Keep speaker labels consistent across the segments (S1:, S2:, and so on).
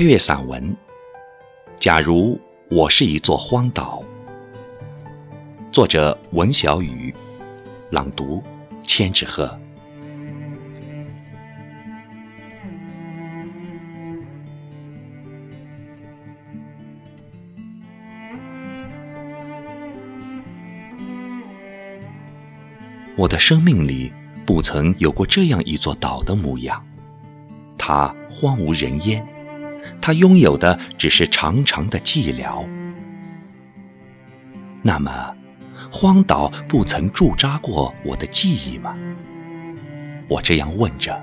S1: 配乐散文《假如我是一座荒岛》，作者文小雨，朗读千纸鹤。我的生命里不曾有过这样一座岛的模样，它荒无人烟。他拥有的只是长长的寂寥。那么，荒岛不曾驻扎过我的记忆吗？我这样问着，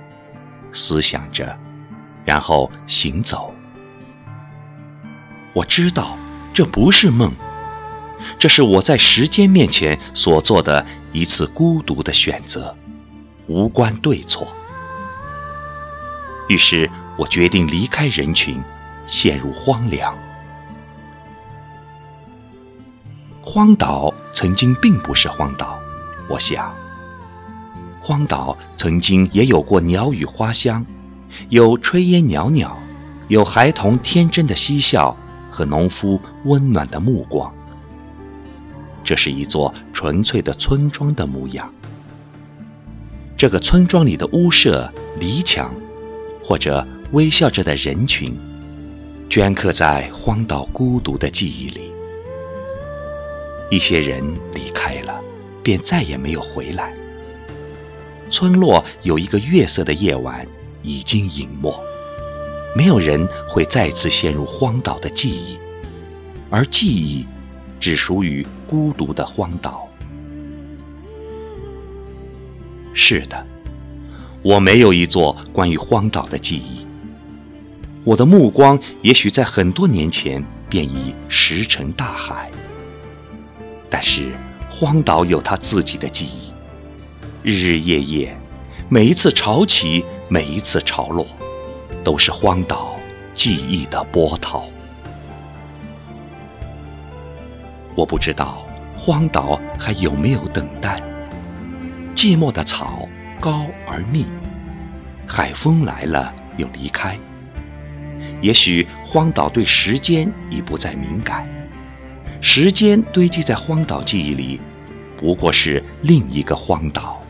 S1: 思想着，然后行走。我知道这不是梦，这是我在时间面前所做的一次孤独的选择，无关对错。于是。我决定离开人群，陷入荒凉。荒岛曾经并不是荒岛，我想。荒岛曾经也有过鸟语花香，有炊烟袅袅，有孩童天真的嬉笑和农夫温暖的目光。这是一座纯粹的村庄的模样。这个村庄里的屋舍、篱墙，或者……微笑着的人群，镌刻在荒岛孤独的记忆里。一些人离开了，便再也没有回来。村落有一个月色的夜晚已经隐没，没有人会再次陷入荒岛的记忆，而记忆只属于孤独的荒岛。是的，我没有一座关于荒岛的记忆。我的目光也许在很多年前便已石沉大海，但是荒岛有它自己的记忆，日日夜夜，每一次潮起，每一次潮落，都是荒岛记忆的波涛。我不知道荒岛还有没有等待，寂寞的草高而密，海风来了又离开。也许荒岛对时间已不再敏感，时间堆积在荒岛记忆里，不过是另一个荒岛。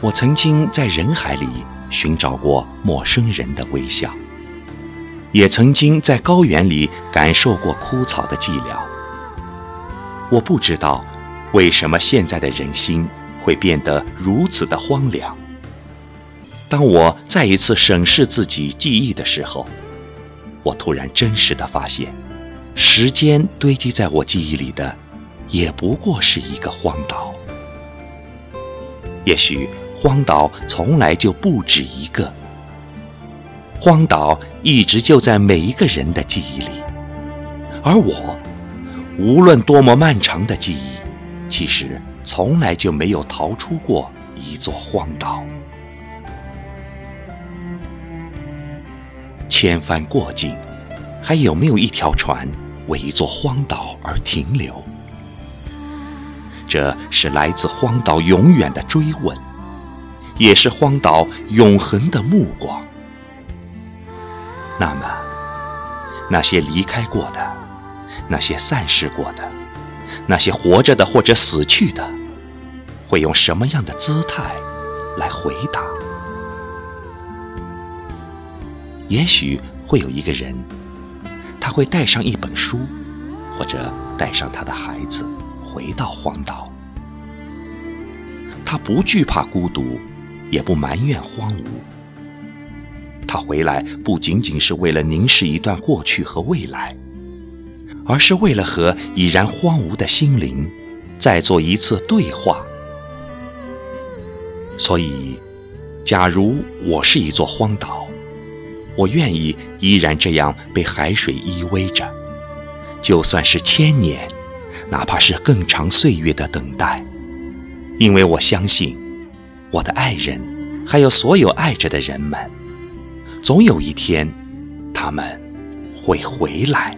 S1: 我曾经在人海里寻找过陌生人的微笑，也曾经在高原里感受过枯草的寂寥。我不知道，为什么现在的人心会变得如此的荒凉。当我再一次审视自己记忆的时候，我突然真实的发现，时间堆积在我记忆里的，也不过是一个荒岛。也许荒岛从来就不止一个，荒岛一直就在每一个人的记忆里，而我，无论多么漫长的记忆，其实从来就没有逃出过一座荒岛。千帆过尽，还有没有一条船为一座荒岛而停留？这是来自荒岛永远的追问，也是荒岛永恒的目光。那么，那些离开过的，那些散失过的，那些活着的或者死去的，会用什么样的姿态来回答？也许会有一个人，他会带上一本书，或者带上他的孩子，回到荒岛。他不惧怕孤独，也不埋怨荒芜。他回来不仅仅是为了凝视一段过去和未来，而是为了和已然荒芜的心灵再做一次对话。所以，假如我是一座荒岛。我愿意依然这样被海水依偎着，就算是千年，哪怕是更长岁月的等待，因为我相信，我的爱人，还有所有爱着的人们，总有一天，他们会回来。